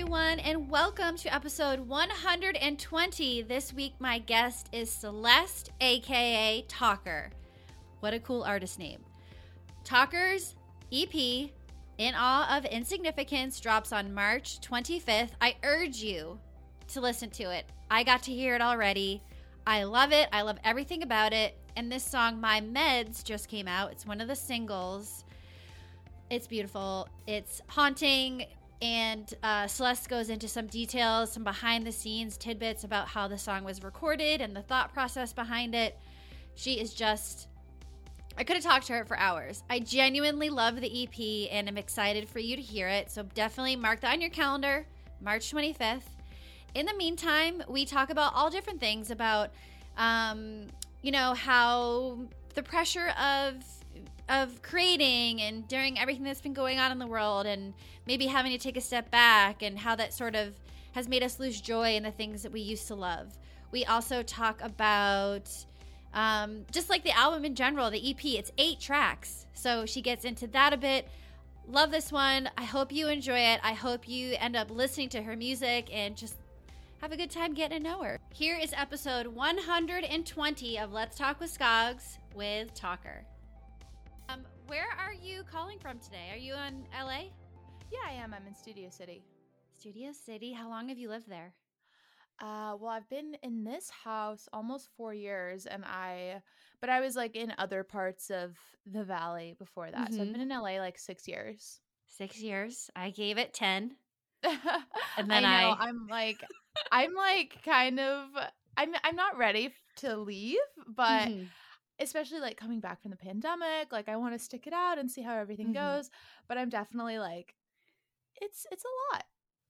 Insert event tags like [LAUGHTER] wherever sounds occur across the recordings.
everyone, and welcome to episode 120. This week, my guest is Celeste, aka Talker. What a cool artist name. Talker's EP, In Awe of Insignificance, drops on March 25th. I urge you to listen to it. I got to hear it already. I love it. I love everything about it. And this song, My Meds, just came out. It's one of the singles. It's beautiful. It's haunting. And uh, Celeste goes into some details, some behind the scenes tidbits about how the song was recorded and the thought process behind it. She is just, I could have talked to her for hours. I genuinely love the EP and I'm excited for you to hear it. So definitely mark that on your calendar, March 25th. In the meantime, we talk about all different things about, um, you know, how the pressure of of creating and during everything that's been going on in the world and maybe having to take a step back and how that sort of has made us lose joy in the things that we used to love. We also talk about um, just like the album in general, the EP, it's eight tracks. So she gets into that a bit. Love this one. I hope you enjoy it. I hope you end up listening to her music and just have a good time getting to know her. Here is episode 120 of Let's Talk with Scoggs with Talker. Um, where are you calling from today? Are you in LA? Yeah, I am. I'm in Studio City. Studio City. How long have you lived there? Uh, well, I've been in this house almost four years, and I, but I was like in other parts of the valley before that. So I've Mhm. been in LA like six years. Six years. I gave it 10. [LAUGHS] And then I know. I- I'm like, [LAUGHS] I'm like kind of, I'm, I'm not ready to leave, but Mhm. Especially like coming back from the pandemic, like I want to stick it out and see how everything Mhm. goes. But I'm definitely like, it's, it's a lot.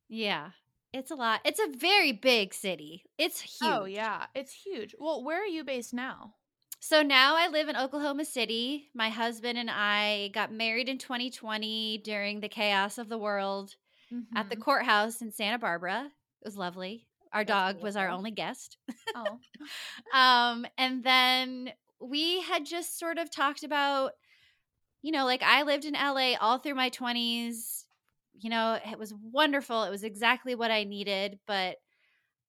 Yeah. It's a lot. It's a very big city. It's huge. Oh yeah, it's huge. Well, where are you based now? So now I live in Oklahoma City. My husband and I got married in 2020 during the chaos of the world at the Mhm. courthouse in Santa Barbara. It was lovely. Our That's dog was our only guest. oh. [LAUGHS] um, and then we had just sort of talked about, you know, like I lived in LA all through my 20s. You know, it was wonderful. It was exactly what I needed, but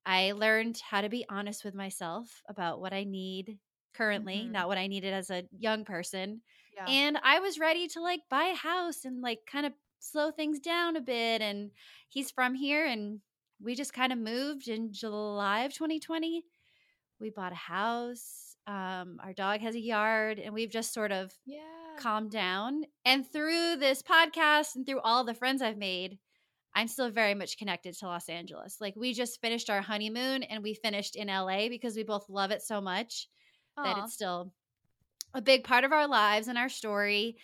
I learned how to be honest with myself about what I need currently, Mhm. not what I needed as a young person. Yeah. And I was ready to like buy a house and like kind of slow things down a bit. And he's from here and we just kind of moved in July of 2020. We bought a house. Um, our dog has a yard and we've just sort of yeah. calmed down. And through this podcast and through all the friends I've made, I'm still very much connected to Los Angeles. Like we just finished our honeymoon and we finished in LA because we both love it so much that it's still a big part of our lives and our story.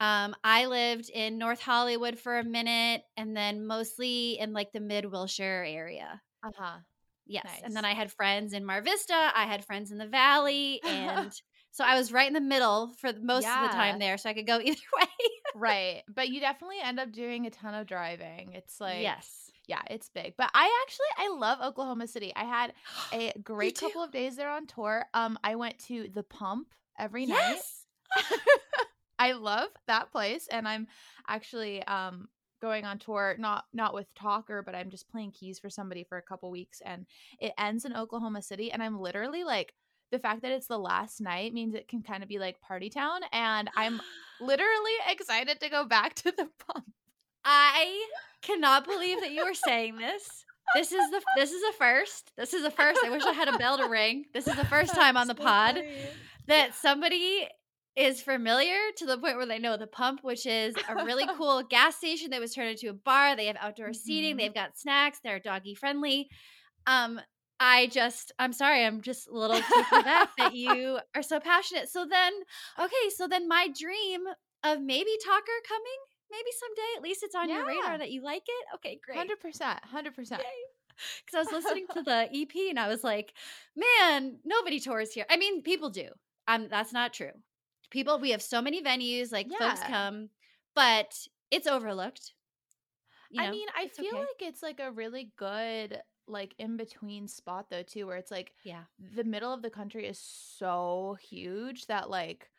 Um, I lived in North Hollywood for a minute and then mostly in like the mid Wilshire area. uh-huh. Yes. And then I had friends in Mar Vista, I had friends in the valley. And [LAUGHS] so I was right in the middle for most of the time there. So I could go [LAUGHS] either way. right. But you definitely end up doing a ton of driving. It's like yes. yeah, it's big. But I actually I love Oklahoma City. I had a [GASPS] great couple of days there on tour. Um I went to the pump every night. [LAUGHS] I love that place and I'm actually um going on tour not not with Talker but I'm just playing keys for somebody for a couple weeks and it ends in Oklahoma City and I'm literally like the fact that it's the last night means it can kind of be like party town and I'm literally [GASPS] excited to go back to the pump. I cannot believe that you are saying this. This is the this is a first. This is a first. I wish I had a bell to ring. This is the first time on [LAUGHS] the pod that somebody is familiar to the point where they know the pump, which is a really [LAUGHS] cool gas station that was turned into a bar. They have outdoor seating, Mhm. they've got snacks, they're doggy friendly. Um, I just, I'm sorry, I'm just a little taken aback that [LAUGHS] you are so passionate. So then, okay, so then my dream of maybe Talker coming, maybe someday, at least it's on your radar that you like it. Okay, great. 100%, 100%. Because I was listening to [LAUGHS] the EP and I was like, man, nobody tours here. I mean, people do. Um, that's not true. People, we have so many venues, like folks come, but it's overlooked. You I mean, I feel okay. like it's like a really good like in between spot though too where it's like yeah, the middle of the country is so huge that like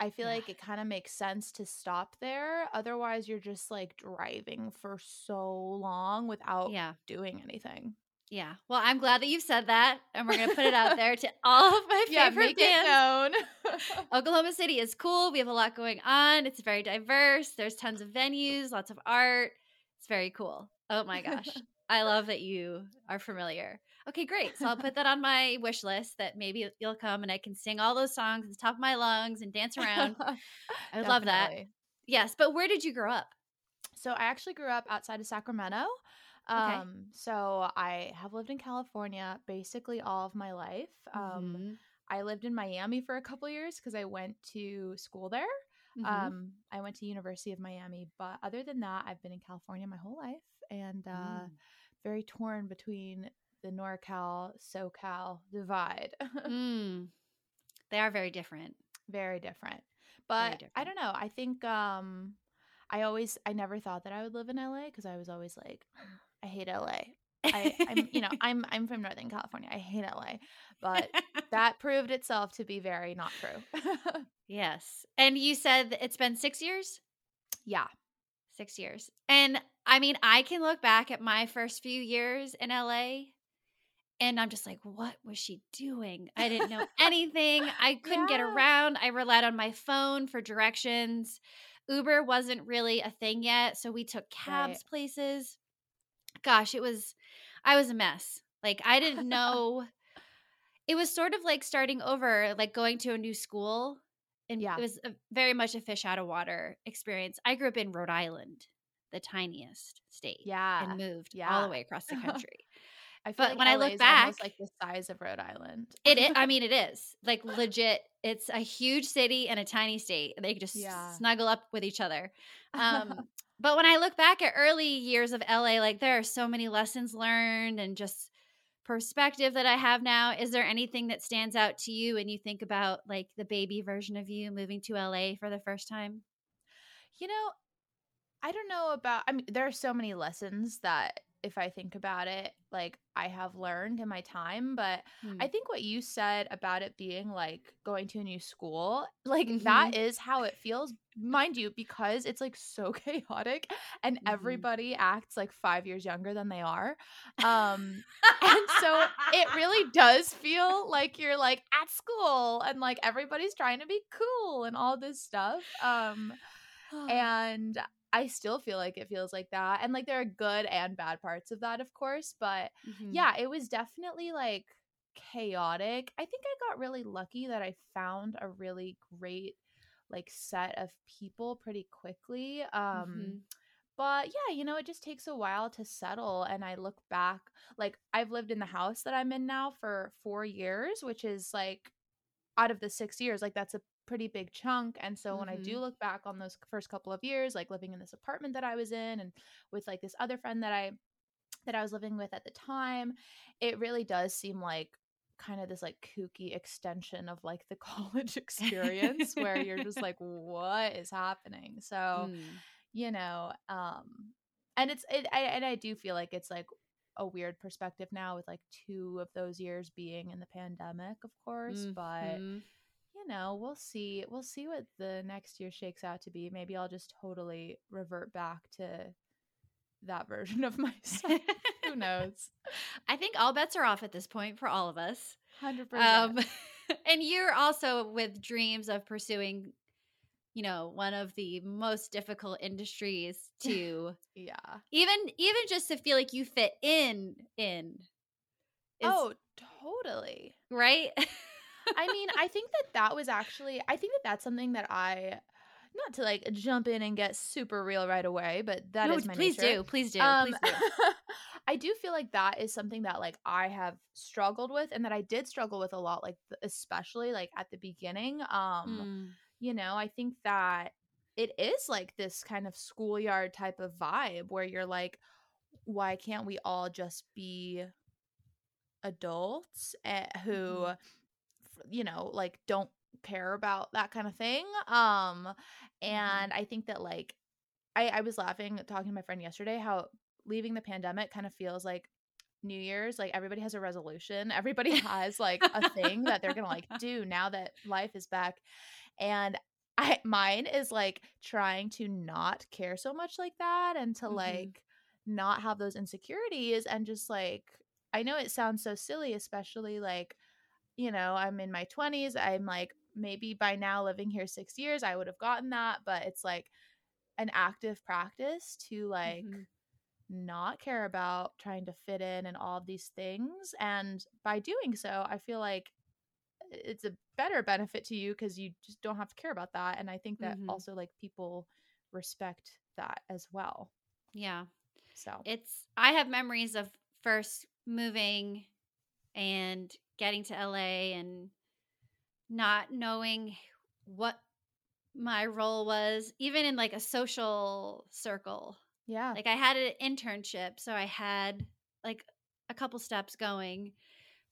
I feel Yeah. like it kind of makes sense to stop there. Otherwise, you're just like driving for so long without Yeah. doing anything. Yeah. Well, I'm glad that you've said that. And we're going to put it out [LAUGHS] there to all of my Yeah, favorite make bands. it known. [LAUGHS] Oklahoma City is cool. We have a lot going on. It's very diverse. There's tons of venues, lots of art. It's very cool. Oh my gosh. [LAUGHS] I love that you are familiar. Okay, great. So I'll put that on my wish list that maybe you'll come and I can sing all those songs at the top of my lungs and dance around. I would love that. Yes, but where did you grow up? So I actually grew up outside of Sacramento. Okay. Um, so I have lived in California basically all of my life. Um, Mhm. I lived in Miami for a couple years because I went to school there. Mhm. Um, I went to University of Miami, but other than that, I've been in California my whole life and uh, Mm. very torn between the NorCal SoCal divide. [LAUGHS] Mm. They are very different. very different. But I different. don't know. I think um, I always I never thought that I would live in LA because I was always like, I hate LA. I, I'm you know I'm [LAUGHS] I'm from Northern California. I hate LA, but [LAUGHS] that proved itself to be very not true. [LAUGHS] yes. And you said it's been six years? yeah, Six years. And I mean, I can look back at my first few years in LA and I'm just like, what was she doing? I didn't know anything. I couldn't get around. I relied on my phone for directions. Uber wasn't really a thing yet. So we took cabs Right. places. Gosh, it was, I was a mess. Like, I didn't [LAUGHS] know. it was sort of like starting over, like going to a new school. And Yeah. it was a, very much a fish out of water experience. I grew up in Rhode Island, the tiniest state, yeah. and moved yeah. all the way across the [LAUGHS] country. I feel but like when I LA look is almost back- like the size of Rhode Island. It is. [LAUGHS] I mean, it is like [LAUGHS] legit. It's a huge city and a tiny state. They just Yeah. snuggle up with each other. Um, [LAUGHS] but when I look back at early years of LA, like there are so many lessons learned and just perspective that I have now. Is there anything that stands out to you when you think about like the baby version of you moving to LA for the first time? You know, I don't know about I mean there are so many lessons that if I think about it, like I have learned in my time, but Hmm. I think what you said about it being like going to a new school, like Mm-hmm. that is how it feels, mind you, because it's like so [LAUGHS] chaotic and Mhm. everybody acts like 5 years younger than they are. Um and so it really [LAUGHS] does feel like you're like at school and like everybody's trying to be cool and all this stuff. Um [SIGHS] and I still feel like it feels like that. And like there are good and bad parts of that, of course. But Mhm. yeah, it was definitely like chaotic. I think I got really lucky that I found a really great like set of people pretty quickly. Um Mhm. but yeah, you know, it just takes a while to settle and I look back like I've lived in the house that I'm in now for 4 years, which is like out of the 6 years, like that's a pretty big chunk and so when I do Mhm. look back on those first couple of years like living in this apartment that I was in and with like this other friend that I that I was living with at the time, it really does seem like kind of this like kooky extension of like the [LAUGHS] college experience where you're just [LAUGHS] like what is happening. So Mm. you know um and it's it I, and i do feel like it's like a weird perspective now with like two of those years being in the pandemic of course but Mhm. You know we'll see we'll see what the next year shakes out to be maybe i'll just totally revert back to that [LAUGHS] version of myself who [LAUGHS] knows I think all bets are off at this point for all of us. 100% Um, [LAUGHS] and you're also with dreams of pursuing, you know, one of the most difficult industries to yeah even even just to feel like you fit in in. is- oh totally right. I mean, I think that that was actually, I think that that's something that I, not to like jump in and get super real right away, but that is No, my please nature. do, please do, Um, please do. [LAUGHS] I do feel like that is something that like I have struggled with and that I did struggle with a lot, like especially like at the beginning. Um, Mm. you know, I think that it is like this kind of schoolyard type of vibe where you're like, why can't we all just be adults eh, who, Mhm. You know, like don't care about that kind of thing? Um, and I think that like, I, I was laughing talking to my friend yesterday how leaving the pandemic kind of feels like New Year's, like everybody has a resolution. [LAUGHS] Everybody has like a thing that they're gonna like [LAUGHS] do now that life is back. And I mine is like trying to not care so much like that and to Mhm. like not have those insecurities and just like I know it sounds so silly especially like you know, I'm in my 20s. I'm like maybe by now living here 6 years I would have gotten that, but it's like an active practice to like Mhm. not care about trying to fit in and all of these things and by doing so I feel like it's a better benefit to you because you just don't have to care about that and I think that Mhm. also like people respect that as well. Yeah. So It's I have memories of first moving and getting to LA and not knowing what my role was even in like a social circle. yeah. Like I had an internship, so I had like a couple steps going,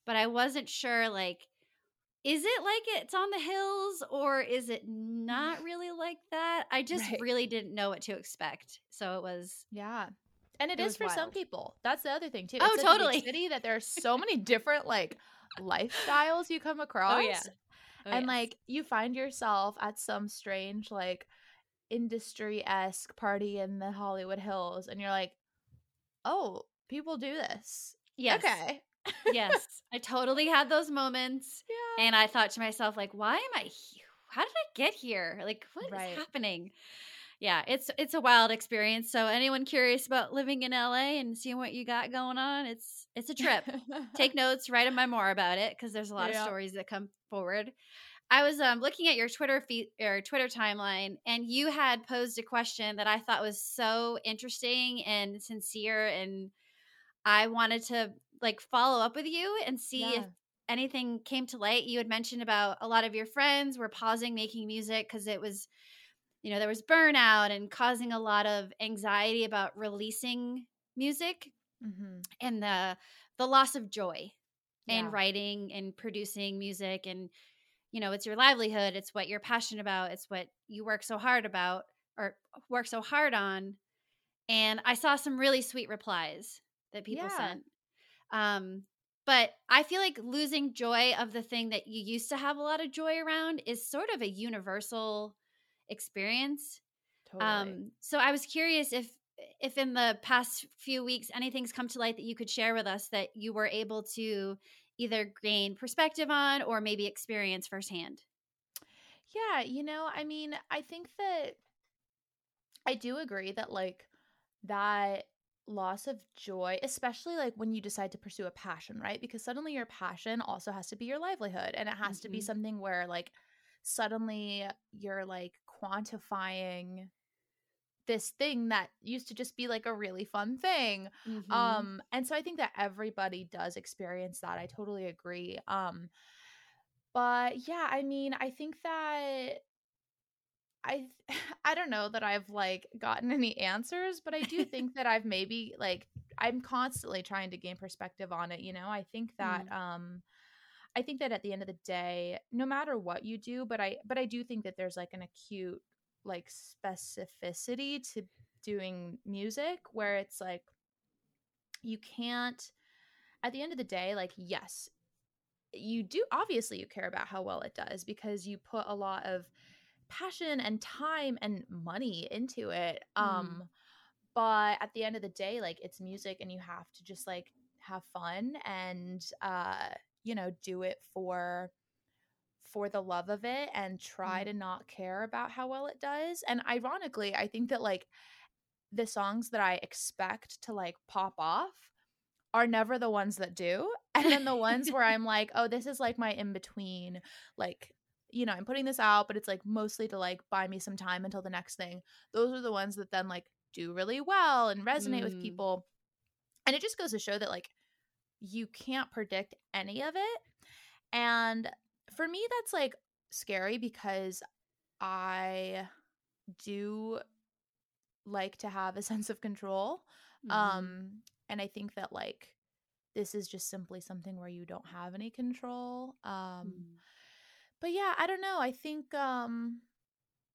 but I wasn't sure like is it like it's on the hills or is it mm. not really like that? I [LAUGHS] just Right. really didn't know what to expect. So it was Yeah. And it It is for some people. That's the other thing too. Oh, It's a totally. city that there are so [LAUGHS] many different like lifestyles you come oh, across. Oh, and like you find yourself at some strange like industry esque party in the Hollywood Hills and you're like, Oh, people do this. yes. Okay. yes. I totally had those moments Yeah. and I thought to myself like why am I he- how did I get here? Like what is Right. happening? Yeah, it's it's a wild experience. So anyone curious about living in LA and seeing what you got going on, it's it's a trip. Take [LAUGHS] notes, write a memoir about it because there's a lot Yeah. of stories that come forward. I was um, looking at your Twitter feed or Twitter timeline, and you had posed a question that I thought was so interesting and sincere, and I wanted to like follow up with you and see if anything came to light. You had mentioned about a lot of your friends were pausing making music because it was, you know, there was burnout and causing a lot of anxiety about releasing music Mhm. and the the loss of joy in Yeah. writing and producing music and you know it's your livelihood it's what you're passionate about it's what you work so hard about or work so hard on and i saw some really sweet replies that people Yeah. sent um but i feel like losing joy of the thing that you used to have a lot of joy around is sort of a universal experience Totally. um, so I was curious if if in the past few weeks anything's come to light that you could share with us that you were able to either gain perspective on or maybe experience firsthand. Yeah, you know, I mean, I think that I do agree that like that loss of joy, especially like when you decide to pursue a passion, right? Because suddenly your passion also has to be your livelihood and it has to be Mhm. something where like suddenly you're like quantifying this thing that used to just be like a really fun thing Mm-hmm. um and so i think that everybody does experience that i totally agree um but yeah i mean i think that i [LAUGHS] i don't know that i've like gotten any answers but i do [LAUGHS] think that i've maybe like i'm constantly trying to gain perspective on it you know i think that um i think that at the end of the day no matter what you do but i but i do think that there's like an acute like specificity to doing music where it's like you can't at the end of the day like yes you do obviously you care about how well it does because you put a lot of passion and time and money into it Mhm. um but at the end of the day like it's music and you have to just like have fun and uh you know do it for for the love of it and try Mm. to not care about how well it does and ironically i think that like the songs that i expect to like pop off are never the ones that do [LAUGHS] and then the ones where i'm like oh this is like my in between like you know i'm putting this out but it's like mostly to like buy me some time until the next thing those are the ones that then like do really well and resonate with Mm. people and it just goes to show that like you can't predict any of it and for me that's like scary because i do like to have a [LAUGHS] sense of control Mhm. um and i think that like this is just simply something where you don't have any control um Mm. but yeah i don't know i think um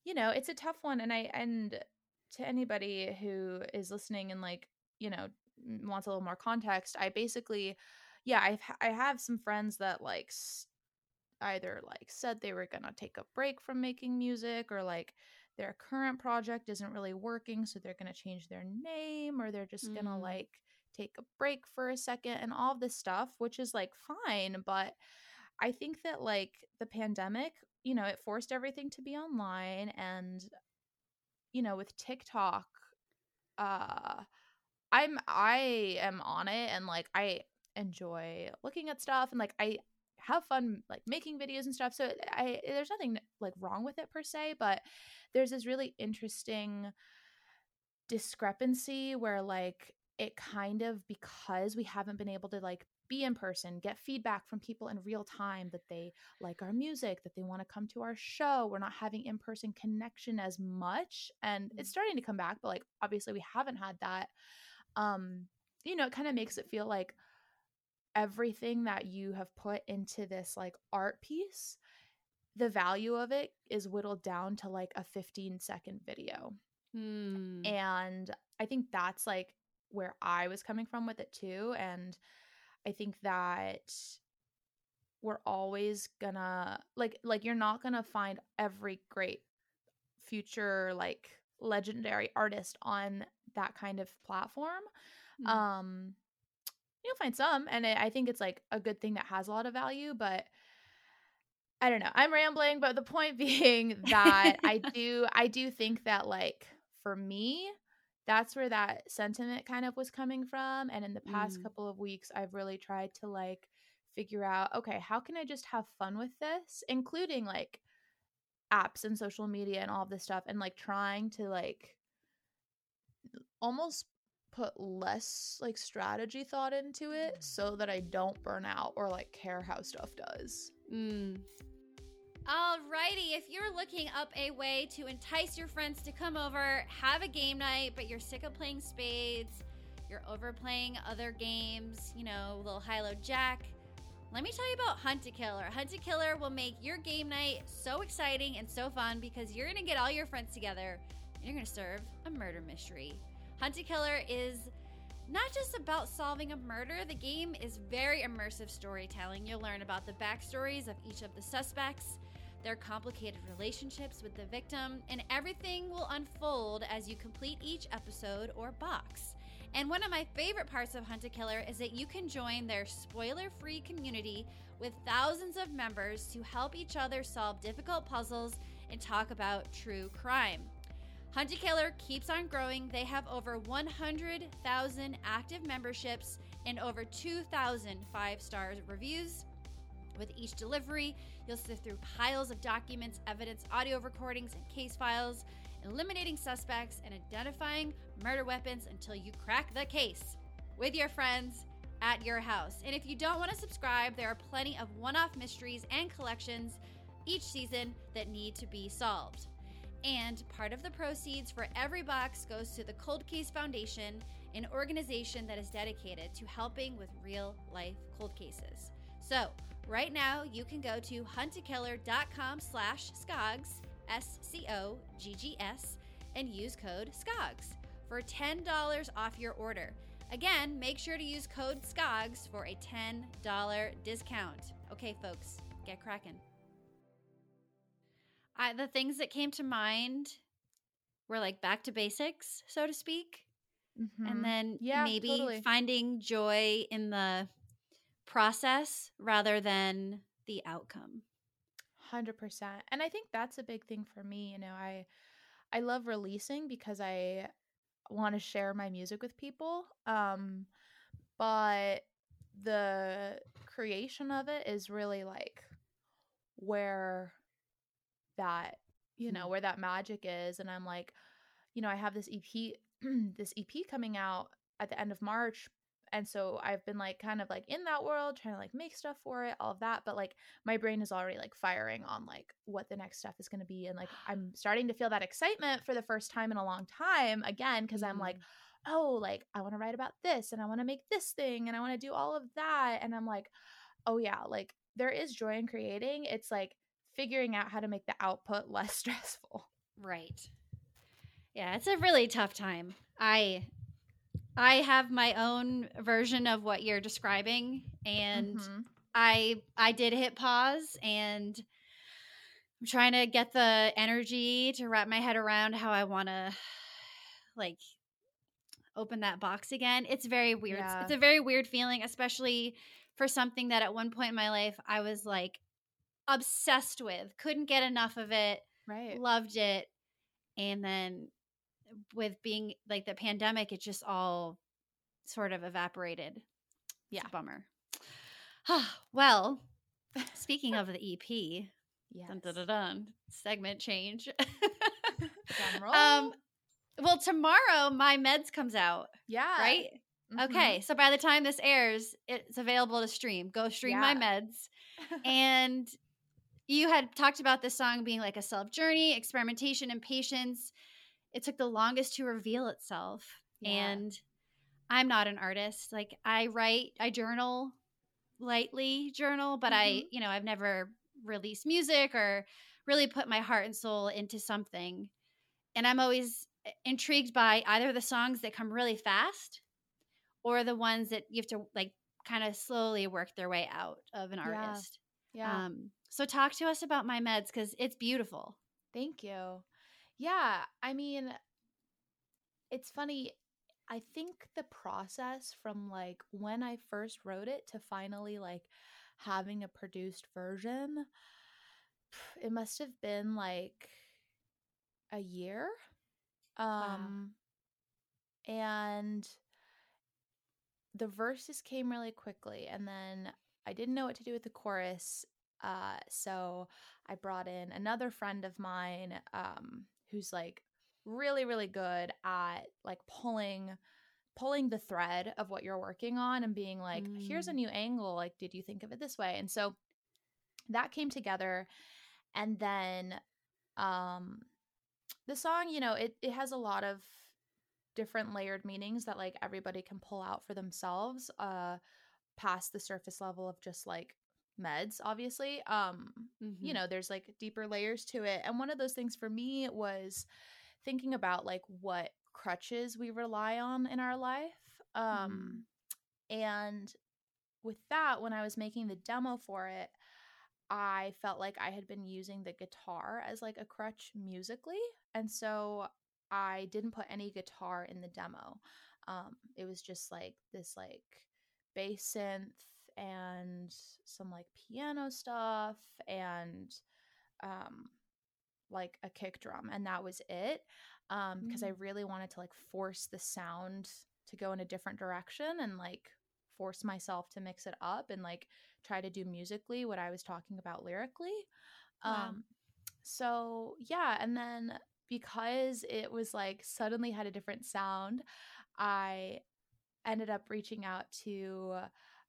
you know it's a tough one and i and to anybody who is listening and like you know wants a little more context i basically yeah i've i have some friends that like s- either like said they were going to take a break from making music or like their current project isn't really working so they're going to change their name or they're just going to Mm. like take a break for a second and all this stuff which is like fine but i think that like the pandemic you know it forced everything to be online and you know with tiktok uh i'm i am on it and like i enjoy looking at stuff and like i have fun like making videos and stuff so i there's nothing like wrong with it per se but there's this really interesting discrepancy where like it kind of because we haven't been able to like be in person get feedback from people in real time that they like our music that they want to come to our show we're not having in-person connection as much and it's starting to come back but like obviously we haven't had that um you know it kind of makes it feel like everything that you have put into this like art piece the value of it is whittled down to like a 15 second video Hmm. and i think that's like where i was coming from with it too and i think that we're always gonna like like you're not gonna find every great future like legendary artist on that kind of platform Hmm. um you'll find some and I I think it's like a good thing that has a lot of value but I don't know. I'm rambling, but the point [LAUGHS] being that I [LAUGHS] do I do think that like for me that's where that sentiment kind of was coming from and in the past Mm. couple of weeks I've really tried to like figure out okay, how can I just have fun with this including like apps and social media and all of this stuff and like trying to like almost put less like strategy thought into it so that I don't burn out or like care how stuff does. Mm. Alrighty, if you're looking up a way to entice your friends to come over, have a game night, but you're sick of playing spades, you're overplaying other games, you know, little high-low jack, let me tell you about Hunt a Killer. Hunt a Killer will make your game night so exciting and so fun because you're gonna get all your friends together and you're gonna serve a murder mystery. Hunt a Killer is not just about solving a murder, the game is very immersive storytelling. You'll learn about the backstories of each of the suspects, their complicated relationships with the victim, and everything will unfold as you complete each episode or box. And one of my favorite parts of Hunt a Killer is that you can join their spoiler free community with thousands of members to help each other solve difficult puzzles and talk about true crime. Hunt Killer keeps on growing. They have over 100,000 active memberships and over 2,000 five star reviews. With each delivery, you'll sift through piles of documents, evidence, audio recordings, and case files, eliminating suspects and identifying murder weapons until you crack the case with your friends at your house. And if you don't want to subscribe, there are plenty of one off mysteries and collections each season that need to be solved. And part of the proceeds for every box goes to the Cold Case Foundation, an organization that is dedicated to helping with real life cold cases. So, right now, you can go to huntakiller.com slash scoggs, S-C-O-G-G-S, and use code SCOGGS for $10 off your order. Again, make sure to use code SCOGGS for a $10 discount. Okay, folks, get cracking. I, the things that came to mind were like back to basics, so to speak, Mhm. and then Yeah, maybe totally. finding joy in the process rather than the outcome. 100% and i think that's a big thing for me you know i i love releasing because i want to share my music with people um but the creation of it is really like where that you know Hmm. where that magic is and i'm like you know i have this ep [CLEARS THROAT] this ep coming out at the end of march and so i've been like kind of like in that world trying to like make stuff for it all of that but like my brain is already like firing on like what the next stuff is going to be and like i'm [GASPS] starting to feel that excitement for the first time in a long time again because i'm like oh like i want to write about this and i want to make this thing and i want to do all of that and i'm like oh yeah like there is joy in creating it's like figuring out how to make the output [LAUGHS] less stressful Right. Yeah, it's a really tough time. I I have my own version of what you're describing and Mhm. I I did hit pause and I'm trying to get the energy to wrap my head around how I want to [SIGHS] like open that box again. It's very weird. Yeah. It's a very weird feeling, especially for something that at one point in my life I was like obsessed with. Couldn't get enough of it. Right. Loved it. And then with being like the pandemic, it just all sort of evaporated. It's Yeah. bummer. [SIGHS] well, speaking of the EP, Yes. [LAUGHS] dun, dun, dun, dun, segment change. [LAUGHS] [LAUGHS] Um, well, tomorrow my meds comes out, yeah. right? Mhm. Okay, so by the time this airs, it's available to stream. Go stream my meds. and you had talked about this song being like a self journey, experimentation, and patience. It took the longest to reveal itself. Yeah. And I'm not an artist. Like I write, I journal lightly journal, but I, Mhm. you know, I've never released music or really put my heart and soul into something. And I'm always eh, intrigued by either the songs that come really fast or the ones that you have to like kind of slowly work their way out of an Yeah. artist. yeah. Um, so talk to us about my meds because it's beautiful. Thank you. Yeah, I mean, it's funny. I think the process from like when I first wrote it to finally like having a produced version, [SIGHS] it must have been like a year. Um and the verses came really quickly and then I didn't know what to do with the chorus. Uh so I brought in another friend of mine um, who's like really, really good at like pulling pulling the thread of what you're working on and being like, here's a Mm. new angle. Like, did you think of it this way? And so that came together. And then um the song, you know, it, it has a lot of different layered meanings that like everybody can pull out for themselves, uh, past the surface level of just like meds, obviously. Um, Mm-hmm. you know there's like deeper layers to it and one of those things for me was thinking about like what crutches we rely on in our life um and with that when i was making the demo for it i felt like i had been using the guitar as like a crutch musically and so i didn't put any guitar in the demo um it was just like this like bass synth and some like piano stuff and um like a kick drum and that was it um because i Mm. really wanted to like force the sound to go in a different direction and like force myself to mix it up and like try to do musically what i was talking about lyrically Wow. um so yeah and then because it was like suddenly had a different sound i ended up reaching out to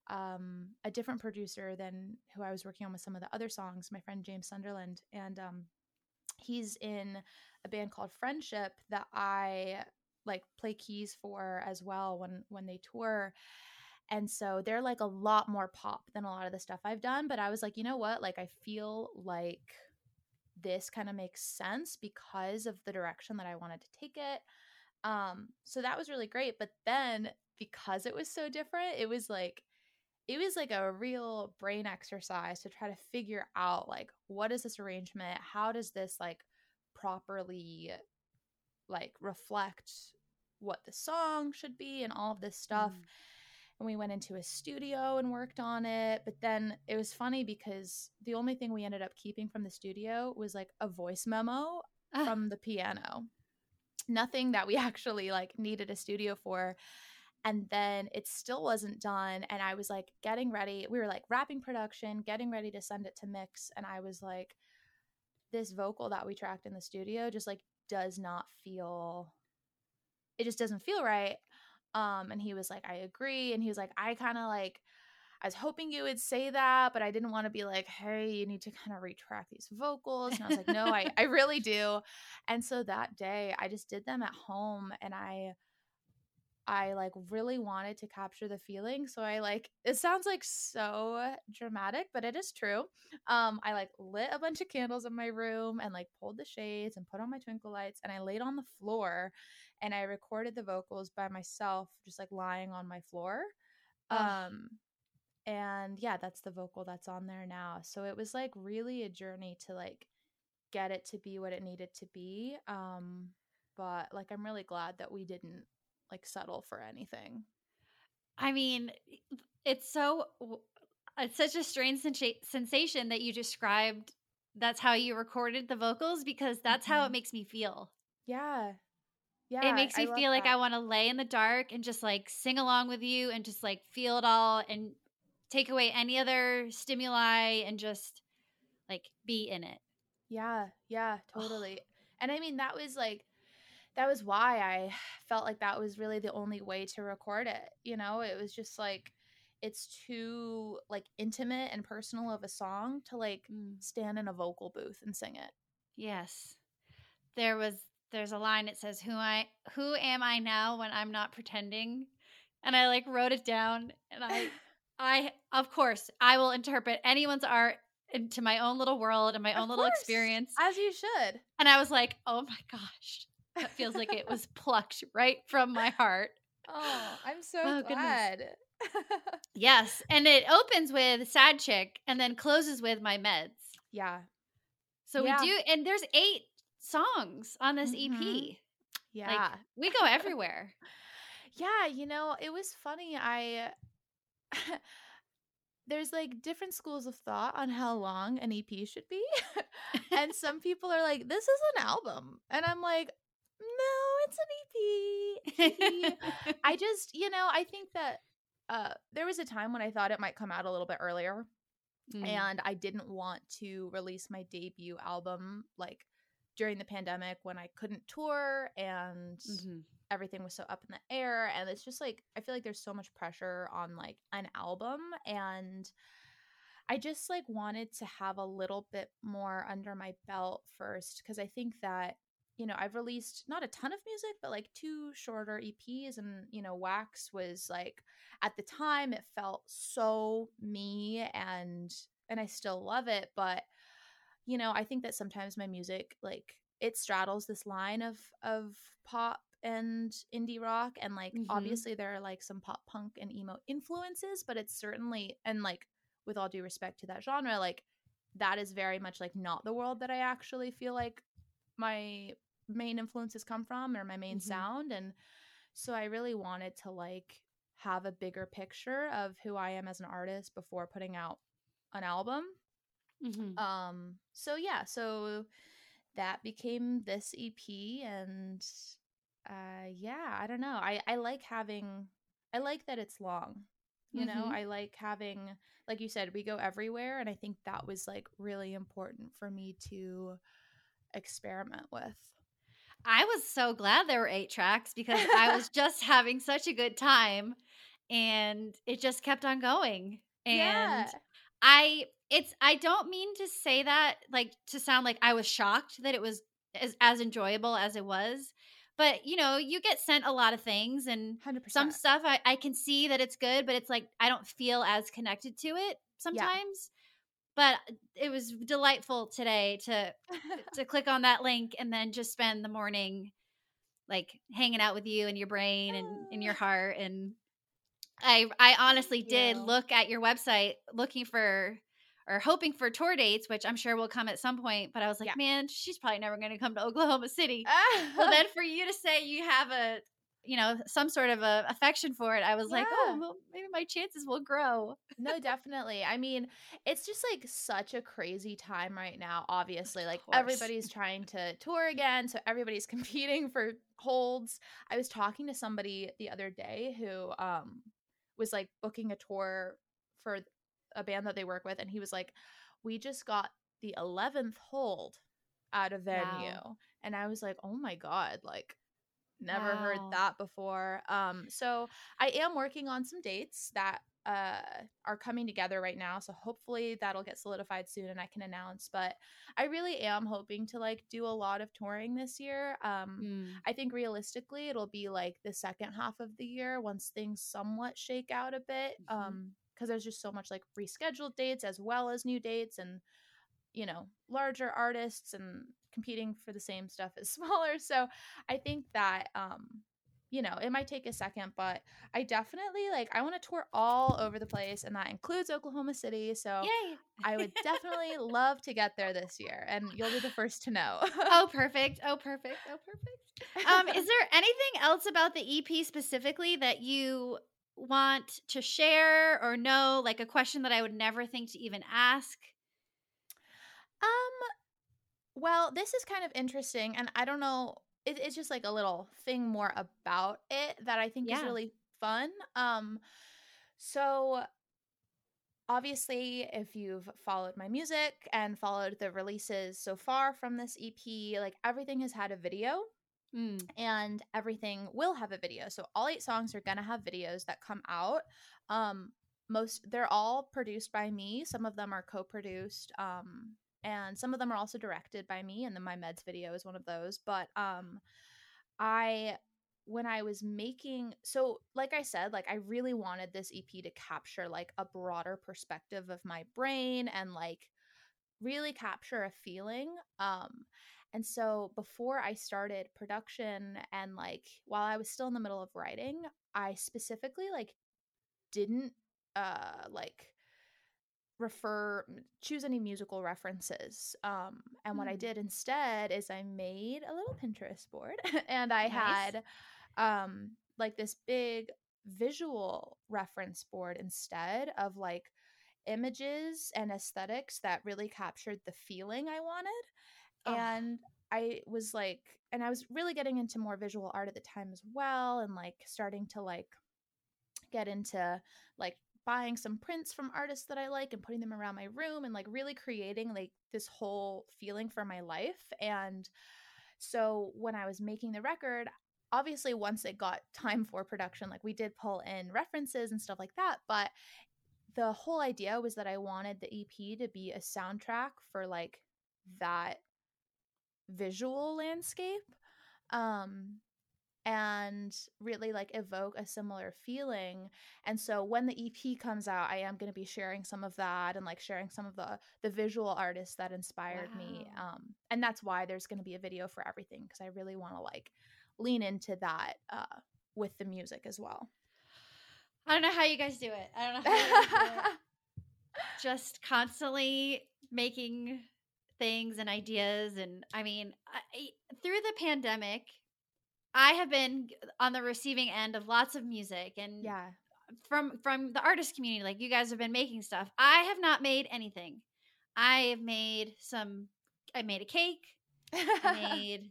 um, a different producer than who I was working on with some of the other songs, my friend James Sunderland. And um, he's in a band called Friendship that I like play keys for as well when when they tour. And so they're like a lot more pop than a lot of the stuff I've done. But I was like, you know what? Like I feel like this kind of makes sense because of the direction that I wanted to take it. Um, so that was really great. But then because it was so different, it was like it was like a real brain exercise to try to figure out like what is this arrangement? How does this like properly like reflect what the song should be and all of this stuff. Mm. And we went into a studio and worked on it. But then it was funny because the only thing we ended up keeping from the studio was like a voice memo Ah, from the piano. Nothing that we [LAUGHS] actually like needed a studio for. And then it still wasn't done. And I was like getting ready. We were like wrapping production, getting ready to send it to mix. And I was like, this vocal that we tracked in the studio just like does not feel it just doesn't feel right. Um, and he was like, I agree. And he was like, I kind of like I was hoping you would say that, but I didn't want to be like, hey, you need to kind of retract these vocals. And I was like, no, I, [LAUGHS] I really do. And so that day I just did them at home and I I like really wanted to capture the feeling. So I like it sounds like so dramatic, but it is true. Um, I like lit a bunch of candles in my room and like pulled the shades and put on my twinkle lights and I laid on the floor and I recorded the vocals by myself, just like lying on my floor. Um and yeah, that's the vocal that's on there now. So it was like really a journey to like get it to be what it needed to be. Um but like I'm really glad that we didn't like settle for anything. I mean, it's so it's such a strange sensation that you described that's how you recorded the vocals because that's mm-hmm. how it mm-hmm. makes me feel. Yeah. Yeah. It makes me feel like I want to lay in the dark and just like sing along with you and just like feel it all and take away any other stimuli and just like be in it. Yeah. Yeah, totally. and I mean, that was like, that was why I felt like that was really the only way to record it. You know, it was just like, it's too like intimate and personal of a song to like mm. stand in a vocal booth and sing it. Yes. There was there's a line that says who I who am I now when I'm not pretending? And I like wrote it down and I [LAUGHS] I of course I will interpret anyone's art into my own little world and my of own little experience. As you should. And I was like, "Oh my gosh. That feels like it was plucked right from my heart." Oh, I'm so oh, glad. Goodness [LAUGHS] yes. And it opens with Sad Chick and then closes with My Meds. Yeah. So yeah. we do, and there's eight songs on this mm-hmm. EP. Yeah. Like, we go everywhere. yeah. You know, it was funny. I. [LAUGHS] there's like different schools of thought on how long an EP should be. [LAUGHS] and some people are like, this is an album. And I'm like, no, it's an EP. [LAUGHS] [LAUGHS] I just, you know, I think that uh, there was a time when I thought it might come out a little bit earlier. Mm. And I didn't want to release my debut album like during the pandemic when I couldn't tour and mm-hmm. everything was so up in the air. And it's just like, I feel like there's so much pressure on like an album. And I just like wanted to have a little bit more under my belt first because I think that you know, I've released not a ton of music, but like two shorter EPs. And, you know, Wax was like, at the time, it felt so me and, and I still love it. But, you know, I think that sometimes my music, like, it straddles this line of, of pop and indie rock. And like, mm-hmm. obviously, there are like some pop punk and emo influences, but it's certainly, and like, with all due respect to that genre, like, that is very much like not the world that I actually feel like my main influences come from or my main mm-hmm. sound and so i really wanted to like have a bigger picture of who i am as an artist before putting out an album mm-hmm. um so yeah so that became this ep and uh yeah i don't know i i like having i like that it's long you mm-hmm. know i like having like you said we go everywhere and i think that was like really important for me to experiment with I was so glad there were eight tracks because I was just having such a good time and it just kept on going. And yeah. I it's I don't mean to say that like to sound like I was shocked that it was as, as enjoyable as it was. But you know, you get sent a lot of things and 100%. some stuff I, I can see that it's good, but it's like I don't feel as connected to it sometimes but it was delightful today to [LAUGHS] to click on that link and then just spend the morning like hanging out with you and your brain and in your ah. heart and i i honestly did look at your website looking for or hoping for tour dates which i'm sure will come at some point but i was like yeah. man she's probably never going to come to oklahoma city. [LAUGHS] Well then for you to say you have a you know some sort of a affection for it i was yeah. like oh well, maybe my chances will grow no definitely i mean it's just like such a crazy time right now obviously like everybody's trying to tour again so everybody's [LAUGHS] competing for holds i was talking to somebody the other day who um was like booking a tour for a band that they work with and he was like we just got the 11th hold at a venue wow. and i was like oh my god like never wow. heard that before um so i am working on some dates that uh are coming together right now so hopefully that'll get solidified soon and i can announce but i really am hoping to like do a lot of touring this year um mm. i think realistically it'll be like the second half of the year once things somewhat shake out a bit mm-hmm. um because there's just so much like rescheduled dates as well as new dates and you know larger artists and competing for the same stuff as [LAUGHS] smaller. So I think that um you know, it might take a second, but I definitely like I want to tour all over the place and that includes Oklahoma City. So. I would definitely [LAUGHS] love to get there this year and you'll be the first to know. oh, [LAUGHS] perfect. Oh, perfect. Oh, perfect. Um, is there anything else about the EP specifically that you want to share or know? Like a question that I would never think to even ask? Um, well, this is kind of interesting, and I don't know. It, it's just like a little thing more about it that I think is really fun. Um, so obviously, if you've followed my music and followed the releases so far from this EP, like everything has had a video Mm. and everything will have a video. So all eight songs are gonna have videos that come out. Um, most they're all produced by me. Some of them are co-produced, um, and some of them are also directed by me. And then my meds video is one of those. But um, I when I was making so like I said, like I really wanted this EP to capture like a broader perspective of my brain and like really capture a feeling. Um and so before I started production and like while I was still in the middle of writing, I specifically like didn't uh like refer choose any musical references. Um and what I Hmm. did instead is I made a little Pinterest board [LAUGHS] and I Nice. had um like this big visual reference board instead of like images and aesthetics that really captured the feeling I wanted Oh, and I was like and I was really getting into more visual art at the time as well and like starting to like get into like buying some prints from artists that I like and putting them around my room and like really creating like this whole feeling for my life and so when I was making the record obviously once it got [LAUGHS] time for production like we did pull in references and stuff like that but the whole idea was that I wanted the EP to be a soundtrack for like that visual landscape um and really like evoke a similar feeling and so when the ep comes out i am going to be sharing some of that and like sharing some of the the visual artists that inspired me um and that's why there's going to be a video for everything because i really want to like lean into that uh with the music as well I don't know how you guys do it. I don't know how do. [LAUGHS] Just constantly making things and ideas. And I mean, I, through the pandemic, I have been on the receiving end of lots of music and yeah from from the artist community. Like you guys have been making stuff. I have not made anything. I have made some. I made a cake. I [LAUGHS] made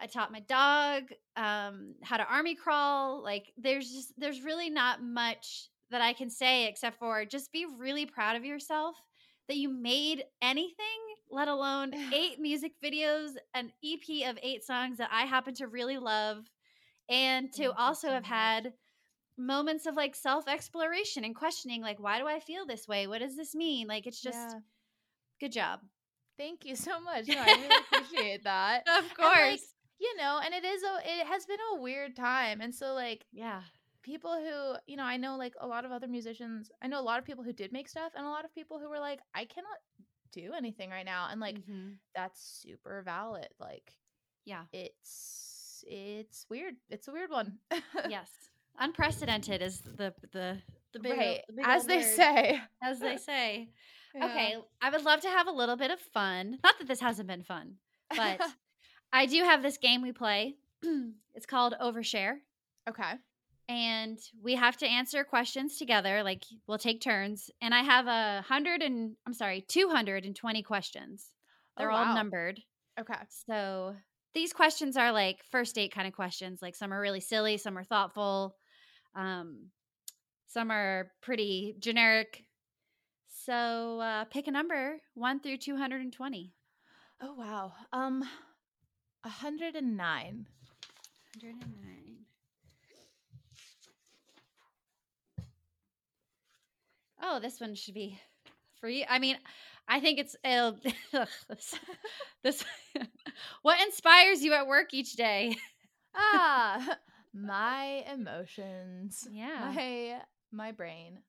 I taught my dog um how to army crawl. Like there's just there's really not much that I can say except for just be really proud of yourself that you made anything, let alone [SIGHS] eight music videos, an EP of eight songs that I happen to really love, and to also so have had moments of like self exploration and questioning like why do I feel this way? What does this mean? Like it's just Yeah. good job. thank you so much no, i really [LAUGHS] appreciate that Of And, course. like, you know and it is a it has been a weird time and so like yeah. People who you know i know like a lot of other musicians i know a lot of people who did make stuff and a lot of people who were like i cannot do anything right now and like Mhm. that's super valid like yeah. it's it's weird it's a weird one [LAUGHS] yes. Unprecedented is the the the big, right the big as they word, say [LAUGHS] as they say. Yeah. Okay, I would love to have a little bit of fun. Not that this hasn't been fun, but [LAUGHS] I do have this game we play. [CLEARS THROAT] it's called Overshare, okay and we have to answer questions together. Like we'll take turns, and I have a hundred and I'm sorry, two hundred and twenty questions. They're Oh, all numbered. okay So these questions are like first date kind of questions. Like some are really silly, some are thoughtful, um, some are pretty generic. So uh, pick a number one through 220. oh wow um 109 109. Oh, this one should be for you. I mean, I think it's [LAUGHS] this, this. [LAUGHS] what inspires you at work each day? ah [LAUGHS] my emotions Yeah. my my brain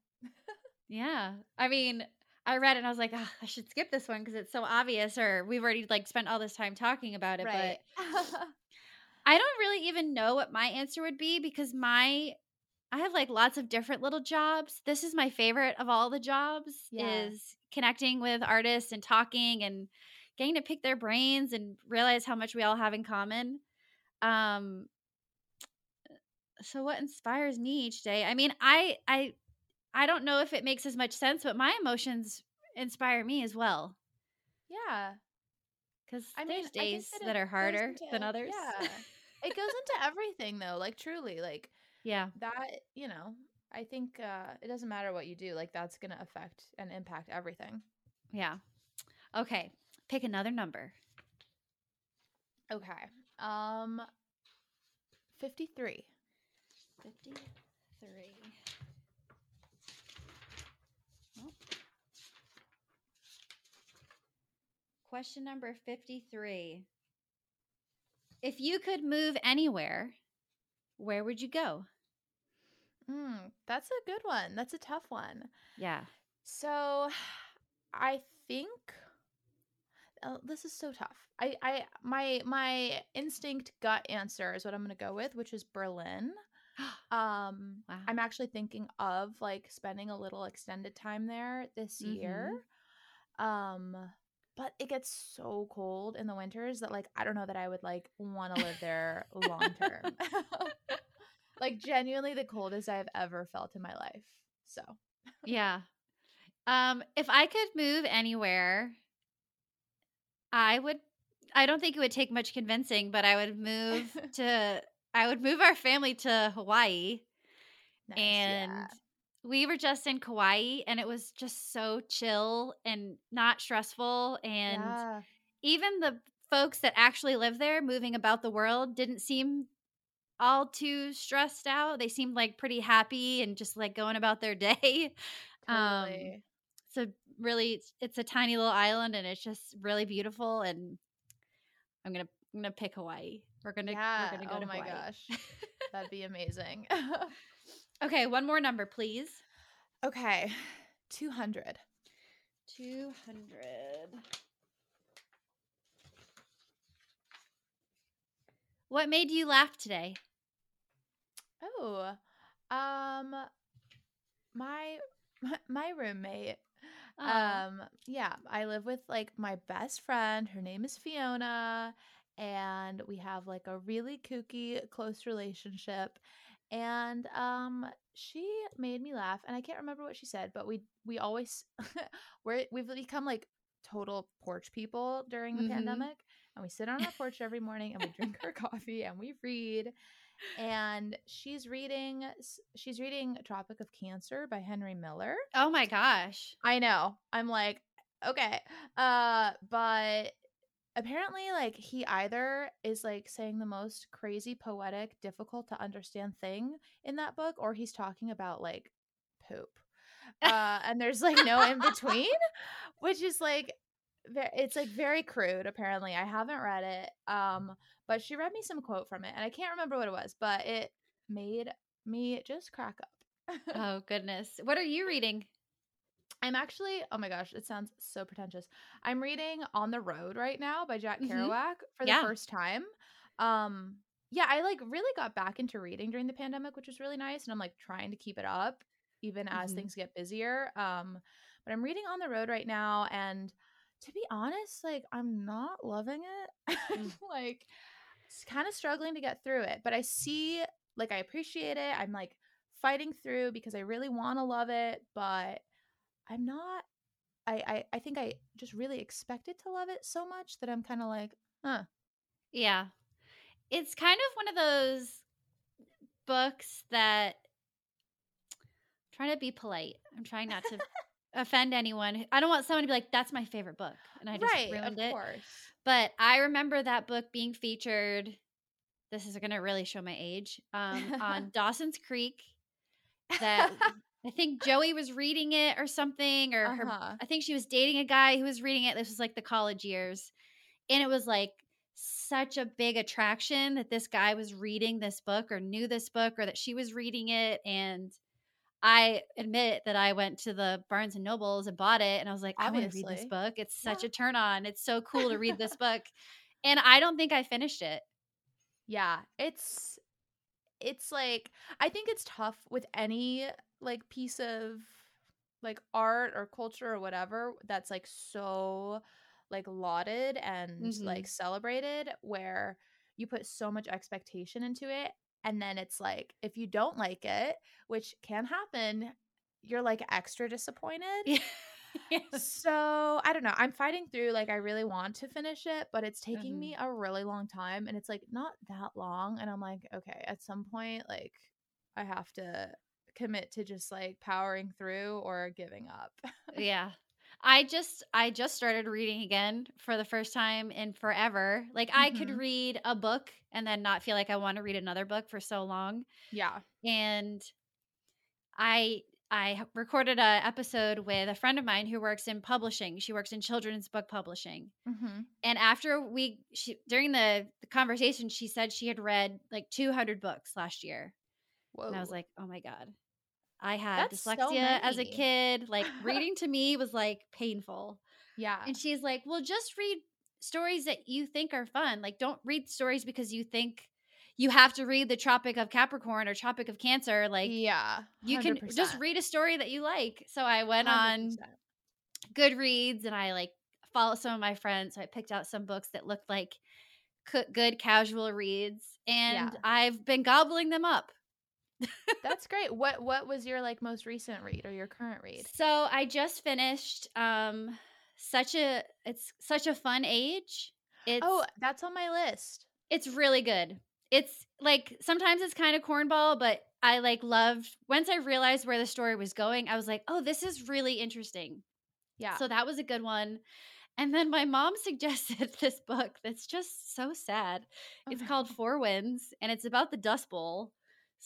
Yeah. I mean, I read it and I was like, "Ah, I should skip this one because it's so obvious, or we've already like spent all this time talking about it. right I don't really even know what my answer would be because my I have like lots of different little jobs. This is my favorite of all the jobs Yeah. is connecting with artists and talking and getting to pick their brains and realize how much we all have in common. Um so what inspires me each day? I mean, I I I don't know if it makes as much sense, but my emotions inspire me as well Yeah. cuz I mean, there's days that that, are harder into than others. yeah. It goes into everything though, like truly, like yeah. that, you know, I think uh it doesn't matter what you do, like that's going to affect and impact everything. Yeah. Okay. Pick another number. Okay. Um 53. 53. Question number 53. If you could move anywhere, where would you go? Mm, that's a good one. That's a tough one. Yeah. So, [SIGHS] I think uh, this is so tough. I, I, my, my instinct gut answer is what I'm going to go with, which is Berlin. [GASPS] Um, Wow. I'm actually thinking of like spending a little extended time there this year. Um, but it gets so cold in the winters that like I don't know that I would like want to live there long term. [LAUGHS] [LAUGHS] like genuinely the coldest I've ever felt in my life. So, yeah. Um, if I could move anywhere, I would I don't think it would take much convincing, but I would move [LAUGHS] to I would move our family to Hawaii. nice, and yeah. we were just in Kauai and it was just so chill and not stressful and yeah. even the folks that actually live there moving about the world didn't seem all too stressed out. They seemed like pretty happy and just like going about their [LAUGHS] day. Um, Totally. so really it's, a tiny little island and it's just really beautiful and I'm to I'm to pick Hawaii. We're to yeah. we're to go oh to my Hawaii. gosh. [LAUGHS] That'd be amazing. [LAUGHS] okay, one more number please. okay. 200. 200. What made you laugh today? Oh. Um my [LAUGHS] my roommate Aw. Um, yeah, I live with like my best friend. Her name is Fiona, and we have like a really kooky, close relationship. And um, she made me laugh, and I can't remember what she said, but we we always [LAUGHS] we're we've become like total porch people during the Mhm. pandemic, and we sit on our porch every morning and we drink our [LAUGHS] coffee and we read. And she's reading she's reading Tropic of Cancer by Henry Miller. oh my gosh. I know. I'm like, okay. Uh, but apparently, like, he either is like saying the most crazy, poetic, difficult to understand thing in that book, or he's talking about like poop. Uh, and there's like no in between, which is like, it's like very crude. Apparently, I haven't read it. Um, but she read me some quote from it, and I can't remember what it was, but it made me just crack up. [LAUGHS] Oh goodness. What are you reading? I'm actually, oh my gosh, it sounds so pretentious. I'm reading On the Road right now by Jack Mhm. Kerouac for Yeah. the first time. Um, yeah, I like really got back into reading during the pandemic, which was really nice. And I'm like trying to keep it up even as Mhm. things get busier. Um, but I'm reading On the Road right now. And to be honest, like I'm not loving it. [LAUGHS] Mm. like kind of struggling to get through it. But I see, like, I appreciate it. I'm like fighting through because I really want to love it, but I'm not. I, I I think I just really expected to love it so much that I'm kind of like, huh. Yeah. It's kind of one of those books that I'm trying to be polite. I'm trying not to [LAUGHS] offend anyone. I don't want someone to be like, that's my favorite book. And I just right, ruined of it. course. But I remember that book being featured. This is going to really show my age um, on [LAUGHS] Dawson's Creek. That [LAUGHS] I think Joey was reading it or something, or her. Uh-huh. I think she was dating a guy who was reading it. This was like the college years, and it was like such a big attraction that this guy was reading this book or knew this book or that she was reading it and I admit that I went to the Barnes and Nobles and bought it and I was like I want to read this book. It's such Yeah. a turn on. It's so cool to read this [LAUGHS] book. And I don't think I finished it. Yeah, it's it's like I think it's tough with any like piece of like art or culture or whatever that's like so like lauded and Mhm. like celebrated where you put so much expectation into it and then it's like if you don't like it, which can happen, you're like extra disappointed. Yeah. [LAUGHS] So I don't know. I'm fighting through. Like I really want to finish it, but it's taking Mhm. me a really long time, and it's like not that long. And I'm like, okay, at some point, like I have to commit to just like powering through or giving up. yeah. I just I just started reading again for the first time in forever. Like I could Mhm. read a book and then not feel like I want to read another book for so long. yeah. And I I recorded a episode with a friend of mine who works in publishing. She works in children's book publishing. Mm-hmm. And after we she, during the, the conversation she said she had read like 200 books last year. Whoa. And I was like, "Oh my god." I had That's so dyslexia as a kid. Like [LAUGHS] reading to me was like painful. yeah. And she's like, "Well, just read stories that you think are fun. Like don't read stories because you think you have to read the Tropic of Capricorn or Tropic of Cancer. Like yeah. you can just read a story that you like." So I went on 100%. Goodreads and I like followed some of my friends. So I picked out some books that looked like good casual reads and Yeah. I've been gobbling them up. That's great. What What was your like most recent read or your current read? So I just finished um such a it's such a fun age. It's oh, that's on my list. it's really good. It's like sometimes it's kind of cornball, but I like loved once I realized where the story was going, I was like, "Oh, this is really interesting." Yeah. So that was a good one. And then my mom [LAUGHS] suggested this book that's just so sad. It's called Four Winds and it's about the Dust Bowl.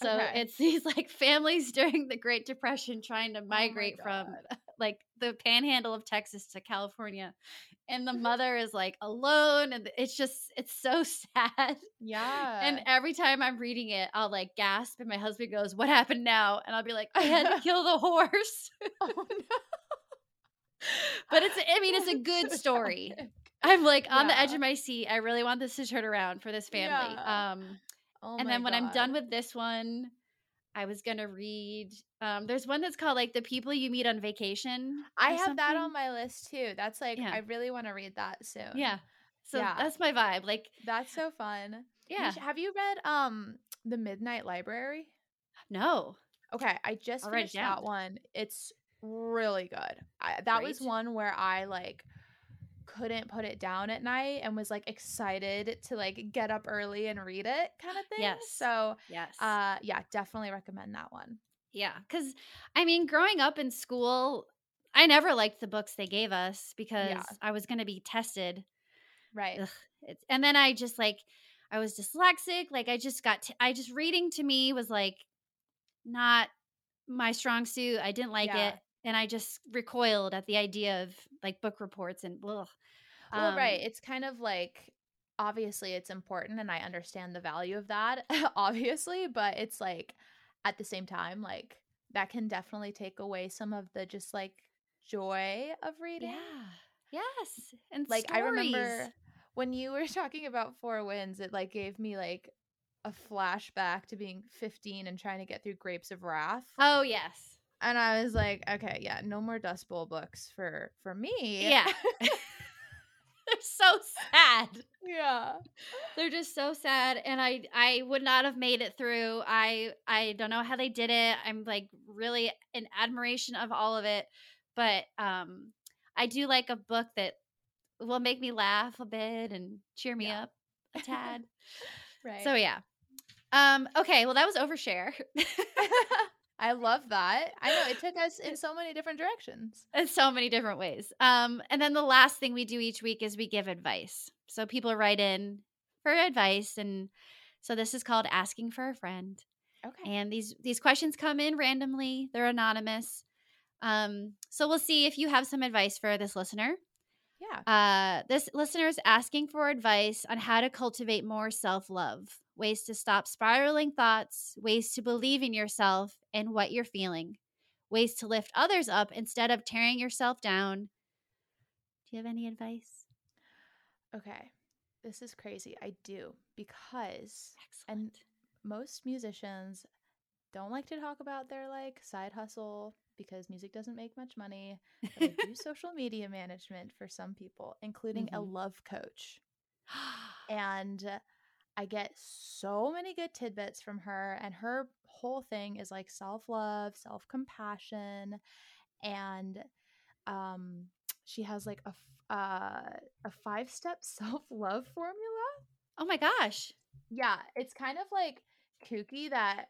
So Okay. it's [LAUGHS] these like families during the Great Depression trying to Oh migrate from like the panhandle of Texas to California. And the [LAUGHS] mother is like alone and it's just it's so [LAUGHS] sad. Yeah. And every time I'm reading it, I'll like gasp and my husband goes, "What happened now?" And I'll be like, "I had to kill the horse." oh no. but it's I mean, it's a good story. I'm like on the edge of my seat. I really want this to turn around for this family. Yeah. Um Oh and then when I'm done with this one, I was gonna read um there's one that's called like the people you meet on vacation. I have that on my list too. That's like Yeah. I really want to read that soon. Yeah. So Yeah. that's my vibe. Like, That's so fun. Yeah. have you read um The Midnight Library? No. Okay, I just I'll finished that one. It's really good. I, that was one where I like couldn't put it down at night and was like excited to like get up early and read it kind of [GASPS] thing. Yes. So, Yes. uh yeah, definitely recommend that one. Yeah, because I mean, growing up in school, I never liked the books they gave us because I was going to be tested. Right. Ugh, and then I just like, I was dyslexic. Like, I just got, t- I just reading to me was like not my strong suit. I didn't like Yeah. it. And I just recoiled at the idea of like book reports and ugh. Well, right. Um, It's kind of like obviously it's important and I understand the value of that, [LAUGHS] obviously, but it's like at the same time, like that can definitely take away some of the just like joy of reading. Yeah. Yes. And Like I remember when you were [LAUGHS] talking about Four Winds, it like gave me like a flashback to being 15 and trying to get through Grapes of Wrath. Oh, yes. And I was like, okay, yeah, no more Dust Bowl books for for me. Yeah. [LAUGHS] [LAUGHS] They're so sad. yeah. They're just so sad and I I would not have made it through. I I don't know how they did it. I'm like really in admiration of all of it, but um I do like a book that will make me laugh a bit and cheer me Yeah. up a tad. [LAUGHS] Right. so yeah. Um okay, well that was overshare. I love that. I know it took [LAUGHS] us in so many different directions. in so many different ways. Um, and then the last thing we do each week is we give advice. So people write in for advice, and so this is called asking for a friend. Okay. And these these questions come in randomly; they're anonymous. Um, so we'll see if you have some advice for this listener. Yeah. Uh, this listener is asking for advice on how to cultivate more self love, ways to stop spiraling thoughts, ways to believe in yourself and what you're feeling, ways to lift others up instead of tearing yourself down. Do you have any advice? Okay. this is crazy. I do because Excellent. and most musicians don't like to talk about their like side hustle because music doesn't make much money. I do [LAUGHS] social media management for some people, including a Mhm. love coach. [GASPS] And I get so many good tidbits from her and her whole thing is like self-love, self-compassion and um she has like a uh, a five-step [LAUGHS] self-love formula oh my gosh. yeah, it's kind of like kooky that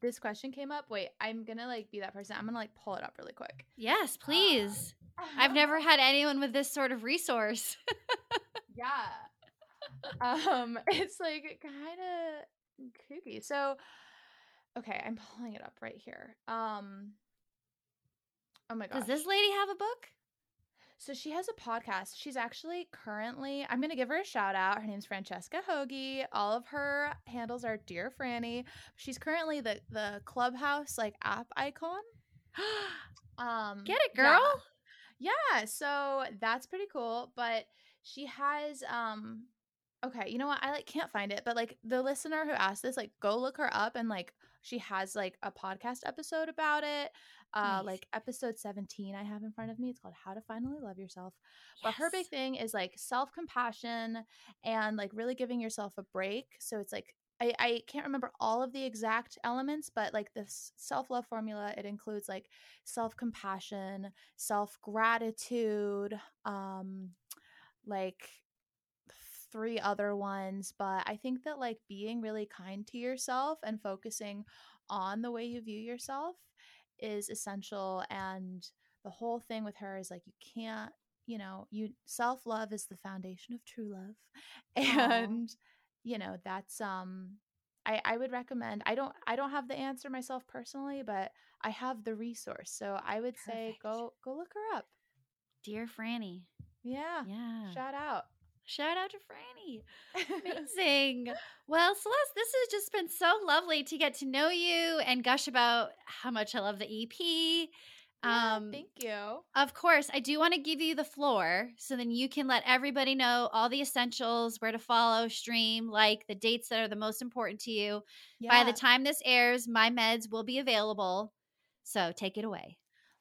this question came up. Wait, I'm gonna like be that person. I'm gonna like pull it up really quick. Yes, please. I've [LAUGHS] never had anyone with this sort of resource. [LAUGHS] yeah. Um, [LAUGHS] it's like kind of kooky. So, okay, I'm pulling it up right here. Um, oh my god, Does this lady have a book? So she has a podcast. She's actually currently, I'm going to give her a shout out. Her name's Francesca Hogi. All of her handles are Dear Franny. She's currently the the Clubhouse like app icon. [GASPS] Um Get it, yeah. girl. Yeah, so that's pretty cool, but she has um okay, you know what? I like can't find it, but like the listener who asked this, like go look her up and like she has like a podcast episode about it. Uh Nice. like episode 17 I have in front of me. It's called How to Finally Love Yourself. But her big thing is like self-compassion and like really giving yourself a break. So it's like I, I can't remember all of the exact elements, but like this self love formula, it includes like self compassion, self gratitude, um, like three other ones. But I think that like being really kind to yourself and focusing on the way you view yourself is essential. And the whole thing with her is like you can't, you know, you self love is the foundation of true love. [LAUGHS] And you know that's um I, I would recommend i don't i don't have the answer myself personally but i have the resource so i would say go go look her up Dear Franny. yeah, Yeah. shout out Shout out to Franny. [LAUGHS] Amazing. Well, Celeste, this has just been so lovely to get to know you and gush about how much I love the EP. Yeah, Um, thank you Of course, I do want to give you the floor so then you can let everybody know all the essentials, where to follow, stream, like the dates that are the most important to you. By the time this airs, my meds will be available. So take it away.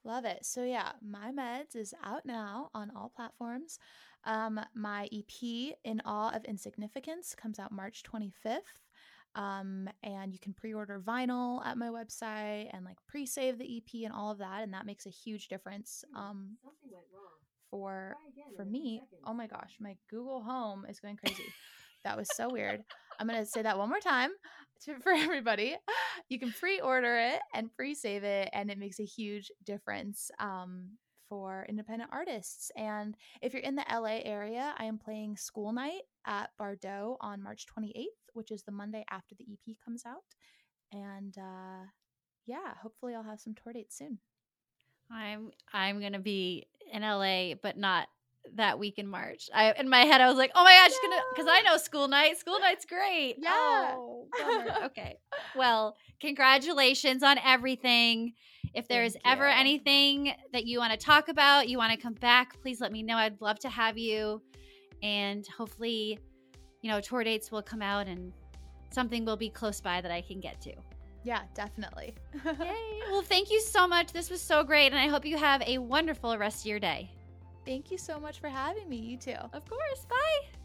love it so yeah my meds is out now on all platforms um my ep in awe of insignificance comes out march 25th um and you can pre-order vinyl at my website and like pre-save the ep and all of that and that makes a huge difference um Something went wrong. for for in a few me. oh my gosh my google home is going crazy. That was so weird. I'm going to say that one more time to, for everybody. You can pre-order it and pre-save it and it makes a huge difference. Um, for independent artists and if you're in the la area i am playing school night at bardot on march 28th which is the monday after the ep comes out and uh, yeah hopefully i'll have some tour dates soon I'm I'm gonna be in LA, but not that week in March. I in my head I was like, oh my gosh, gonna because I know school night. School night's great. Yeah. Oh, okay. Well, congratulations on everything. If there's ever anything that you want to talk about, you want to come back, please let me know. I'd love to have you. And hopefully, you know, tour dates will come out and something will be close by that I can get to. yeah definitely [LAUGHS] Yay. Well, thank you so much. This was so great. And I hope you have a wonderful rest of your day. thank you so much for having me you too Of course. Bye.